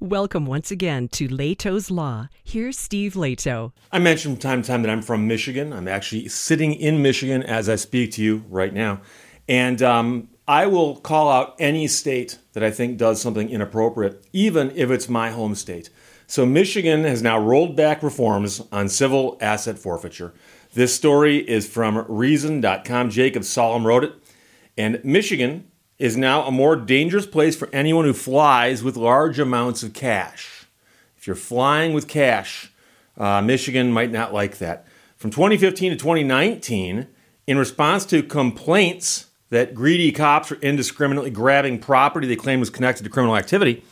Welcome once again to Lehto's Law. Here's Steve Lehto. I mentioned from time to time that I'm from Michigan. I'm actually sitting in Michigan as I speak to you right now. And um, I will call out any state that I think does something inappropriate, even if it's my home state. So, Michigan has now rolled back reforms on civil asset forfeiture. This story is from Reason.com. Jacob Sullum wrote it. And Michigan is now a more dangerous place for anyone who flies with large amounts of cash. If you're flying with cash, uh, Michigan might not like that. From 2015 to 2019, in response to complaints that greedy cops were indiscriminately grabbing property they claimed was connected to criminal activity,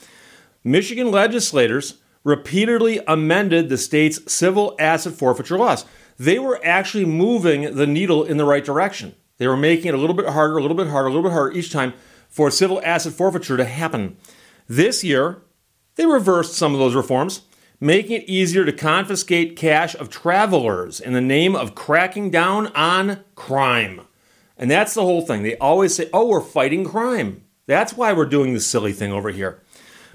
Michigan legislators repeatedly amended the state's civil asset forfeiture laws. They were actually moving the needle in the right direction. They were making it a little bit harder, a little bit harder, a little bit harder each time for civil asset forfeiture to happen. This year, they reversed some of those reforms, making it easier to confiscate cash of travelers in the name of cracking down on crime. And that's the whole thing. They always say, oh, we're fighting crime. That's why we're doing this silly thing over here.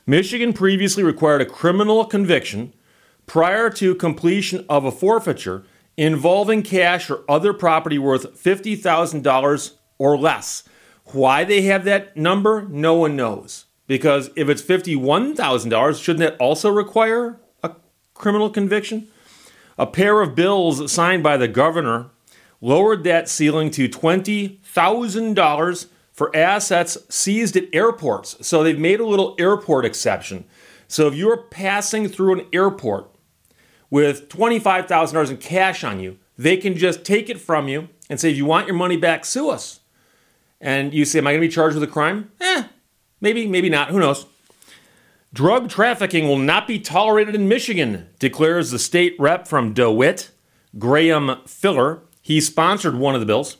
Michigan previously required a criminal conviction prior to completion of a forfeiture involving cash or other property worth $50,000 or less. Why they have that number, no one knows. Because if it's $51,000, shouldn't that also require a criminal conviction? A pair of bills signed by the governor lowered that ceiling to $20,000 for assets seized at airports. So they've made a little airport exception. So if you're passing through an airport with $25,000 in cash on you, they can just take it from you and say, if you want your money back, sue us. And you say, am I going to be charged with a crime? Eh, maybe, maybe not. Who knows? Drug trafficking will not be tolerated in Michigan, declares the state rep from DeWitt, Graham Filler. He sponsored one of the bills.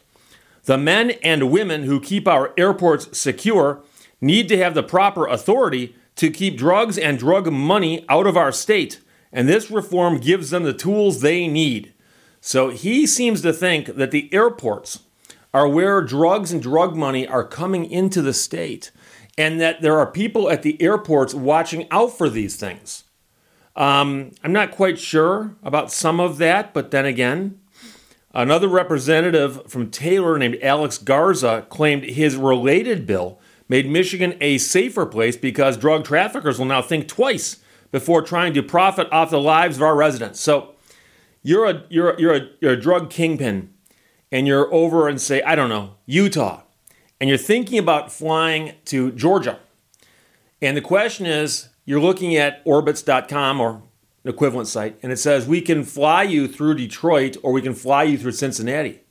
The men and women who keep our airports secure need to have the proper authority to keep drugs and drug money out of our state and this reform gives them the tools they need. So he seems to think that the airports are where drugs and drug money are coming into the state, and that there are people at the airports watching out for these things. Um, I'm not quite sure about some of that, but then again, another representative from Taylor named Alex Garza claimed his related bill made Michigan a safer place because drug traffickers will now think twice before trying to profit off the lives of our residents. So you're a you're a, you're a, you're a drug kingpin and you're over and say I don't know Utah and you're thinking about flying to Georgia. And the question is you're looking at orbitz.com or an equivalent site and it says we can fly you through Detroit or we can fly you through Cincinnati.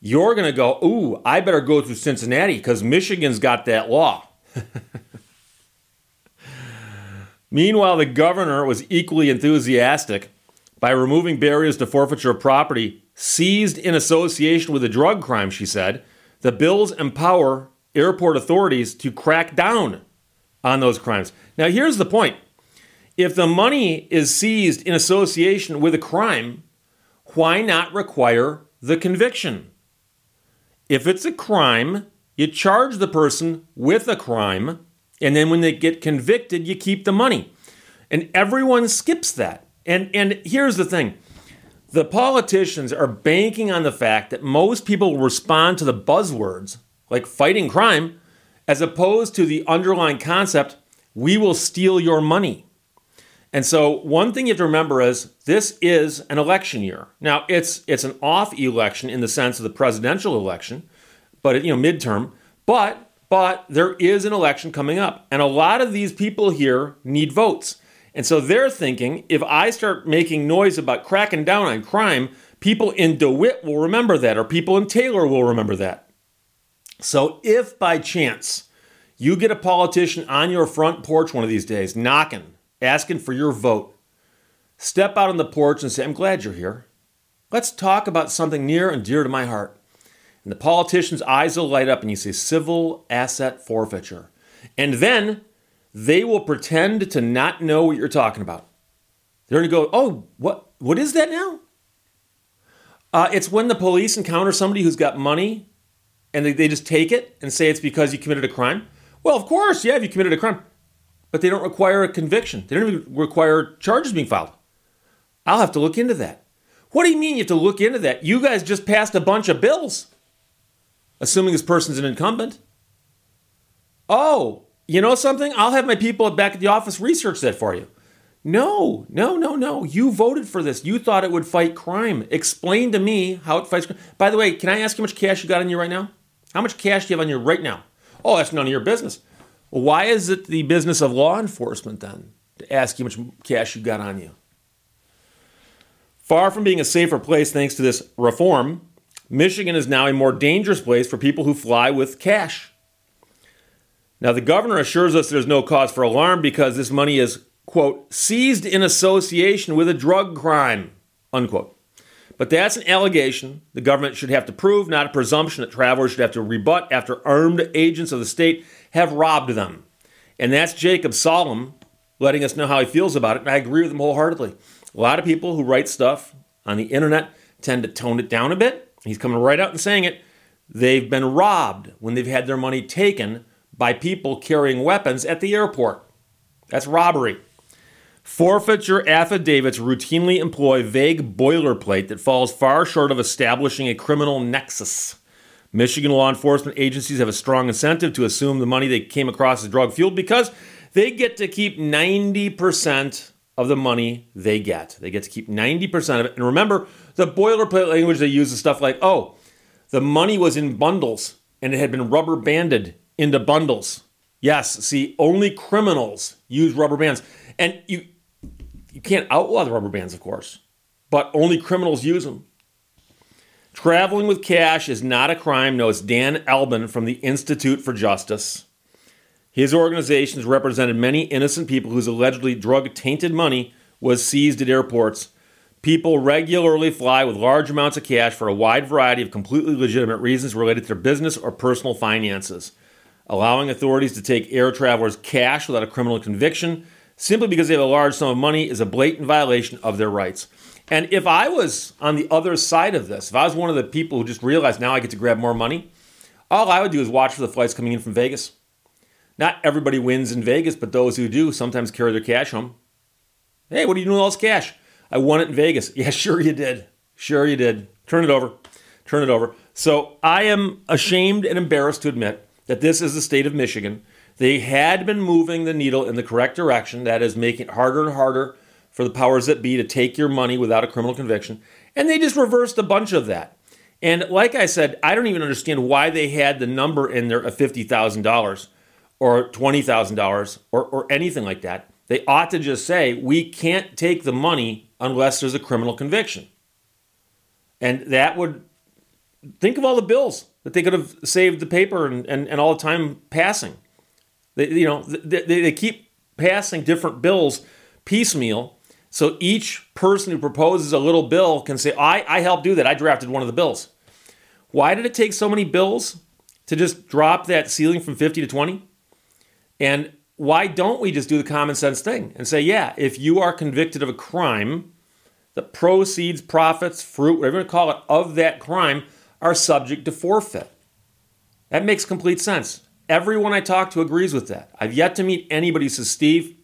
You're going to go, "Ooh, I better go through Cincinnati cuz Michigan's got that law." Meanwhile, the governor was equally enthusiastic by removing barriers to forfeiture of property seized in association with a drug crime, she said. The bills empower airport authorities to crack down on those crimes. Now, here's the point if the money is seized in association with a crime, why not require the conviction? If it's a crime, you charge the person with a crime and then when they get convicted, you keep the money. And everyone skips that. And and here's the thing. The politicians are banking on the fact that most people respond to the buzzwords like fighting crime as opposed to the underlying concept we will steal your money. And so one thing you have to remember is this is an election year. Now it's it's an off election in the sense of the presidential election, but you know midterm, but but there is an election coming up. And a lot of these people here need votes. And so they're thinking if I start making noise about cracking down on crime, people in DeWitt will remember that, or people in Taylor will remember that. So if by chance you get a politician on your front porch one of these days knocking, asking for your vote, step out on the porch and say, I'm glad you're here. Let's talk about something near and dear to my heart. And the politician's eyes will light up and you say civil asset forfeiture. And then they will pretend to not know what you're talking about. They're going to go, oh, what, what is that now? Uh, it's when the police encounter somebody who's got money and they, they just take it and say it's because you committed a crime. Well, of course, yeah, if you committed a crime. but they don't require a conviction. They don't even require charges being filed. I'll have to look into that. What do you mean you have to look into that? You guys just passed a bunch of bills, assuming this person's an incumbent. Oh, you know something? I'll have my people back at the office research that for you. No, no, no, no. You voted for this. You thought it would fight crime. Explain to me how it fights crime. By the way, can I ask how much cash you got on you right now? How much cash do you have on you right now? Oh, that's none of your business. Why is it the business of law enforcement then to ask you how much cash you got on you? Far from being a safer place thanks to this reform, Michigan is now a more dangerous place for people who fly with cash. Now, the governor assures us there's no cause for alarm because this money is, quote, seized in association with a drug crime, unquote. But that's an allegation the government should have to prove, not a presumption that travelers should have to rebut after armed agents of the state have robbed them. And that's Jacob Sullum letting us know how he feels about it, and I agree with him wholeheartedly. A lot of people who write stuff on the internet tend to tone it down a bit. He's coming right out and saying it. They've been robbed when they've had their money taken by people carrying weapons at the airport. That's robbery. Forfeiture affidavits routinely employ vague boilerplate that falls far short of establishing a criminal nexus. Michigan law enforcement agencies have a strong incentive to assume the money they came across is drug fueled because they get to keep 90% of the money they get. They get to keep 90% of it. And remember, the boilerplate language they use is stuff like, oh, the money was in bundles and it had been rubber banded into bundles. Yes, see, only criminals use rubber bands. And you you can't outlaw the rubber bands, of course, but only criminals use them. Traveling with cash is not a crime, knows Dan Alban from the Institute for Justice. His organizations represented many innocent people whose allegedly drug tainted money was seized at airports. People regularly fly with large amounts of cash for a wide variety of completely legitimate reasons related to their business or personal finances. Allowing authorities to take air travelers' cash without a criminal conviction simply because they have a large sum of money is a blatant violation of their rights. And if I was on the other side of this, if I was one of the people who just realized now I get to grab more money, all I would do is watch for the flights coming in from Vegas. Not everybody wins in Vegas, but those who do sometimes carry their cash home. Hey, what are you doing with all this cash? I won it in Vegas. Yeah, sure you did. Sure you did. Turn it over. Turn it over. So I am ashamed and embarrassed to admit that this is the state of Michigan. They had been moving the needle in the correct direction, that is, making it harder and harder for the powers that be to take your money without a criminal conviction. And they just reversed a bunch of that. And like I said, I don't even understand why they had the number in there of $50,000 or $20,000 or, or anything like that. They ought to just say, we can't take the money unless there's a criminal conviction. And that would think of all the bills that they could have saved the paper and, and, and all the time passing. They, you know, they, they keep passing different bills piecemeal. So each person who proposes a little bill can say, I, I helped do that. I drafted one of the bills. Why did it take so many bills to just drop that ceiling from 50 to 20? And why don't we just do the common sense thing and say, yeah, if you are convicted of a crime, the proceeds, profits, fruit, whatever you want to call it, of that crime are subject to forfeit. That makes complete sense. Everyone I talk to agrees with that. I've yet to meet anybody who says, Steve,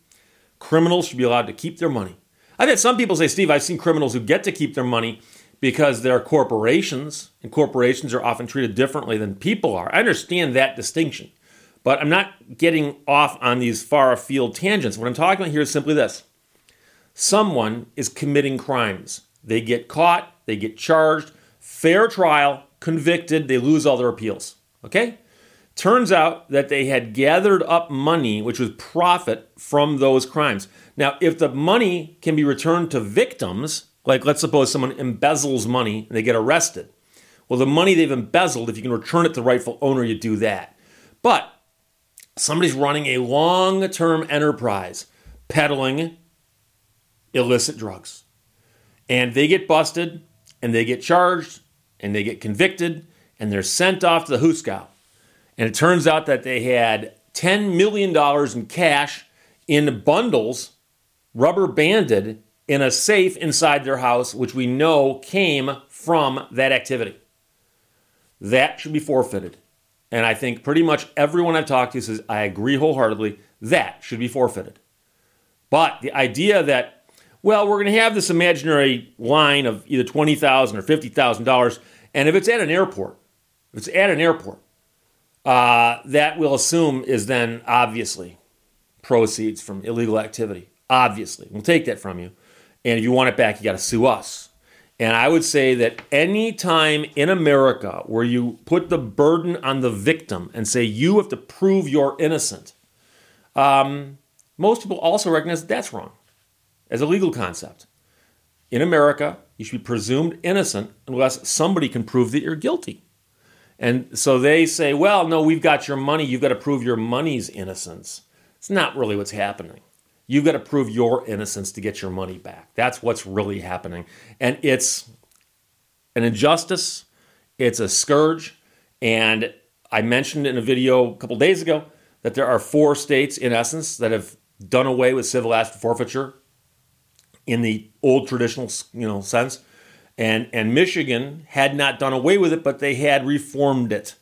criminals should be allowed to keep their money. I've had some people say, Steve, I've seen criminals who get to keep their money because they're corporations, and corporations are often treated differently than people are. I understand that distinction, but I'm not getting off on these far afield tangents. What I'm talking about here is simply this someone is committing crimes. They get caught, they get charged, fair trial, convicted, they lose all their appeals. Okay? Turns out that they had gathered up money, which was profit from those crimes. Now, if the money can be returned to victims, like let's suppose someone embezzles money and they get arrested, well, the money they've embezzled, if you can return it to the rightful owner, you do that. But somebody's running a long term enterprise peddling illicit drugs. And they get busted and they get charged and they get convicted and they're sent off to the Hooskow. And it turns out that they had $10 million in cash in bundles, rubber banded, in a safe inside their house, which we know came from that activity. That should be forfeited. And I think pretty much everyone I've talked to says, I agree wholeheartedly, that should be forfeited. But the idea that, well, we're going to have this imaginary line of either 20,000 or $50,000, and if it's at an airport, if it's at an airport, uh, that we'll assume is then obviously proceeds from illegal activity. Obviously, we'll take that from you. And if you want it back, you got to sue us. And I would say that any time in America where you put the burden on the victim and say you have to prove you're innocent, um, most people also recognize that that's wrong as a legal concept. In America, you should be presumed innocent unless somebody can prove that you're guilty. And so they say, well, no, we've got your money. You've got to prove your money's innocence. It's not really what's happening. You've got to prove your innocence to get your money back. That's what's really happening. And it's an injustice, it's a scourge. And I mentioned in a video a couple days ago that there are four states, in essence, that have done away with civil asset forfeiture in the old traditional you know, sense. And, and Michigan had not done away with it, but they had reformed it.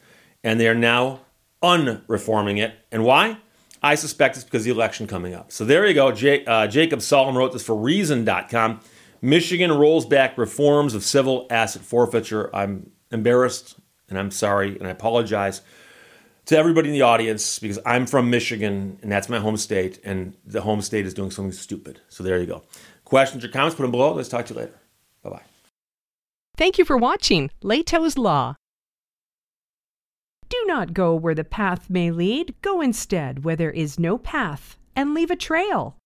And they are now unreforming it. And why? I suspect it's because the election coming up. So there you go. J- uh, Jacob Solomon wrote this for Reason.com. Michigan rolls back reforms of civil asset forfeiture. I'm embarrassed and I'm sorry and I apologize to everybody in the audience because I'm from Michigan and that's my home state and the home state is doing something stupid. So there you go. Questions or comments, put them below. Let's talk to you later. Bye bye. Thank you for watching Lehto's Law. Not go where the path may lead, go instead where there is no path, and leave a trail.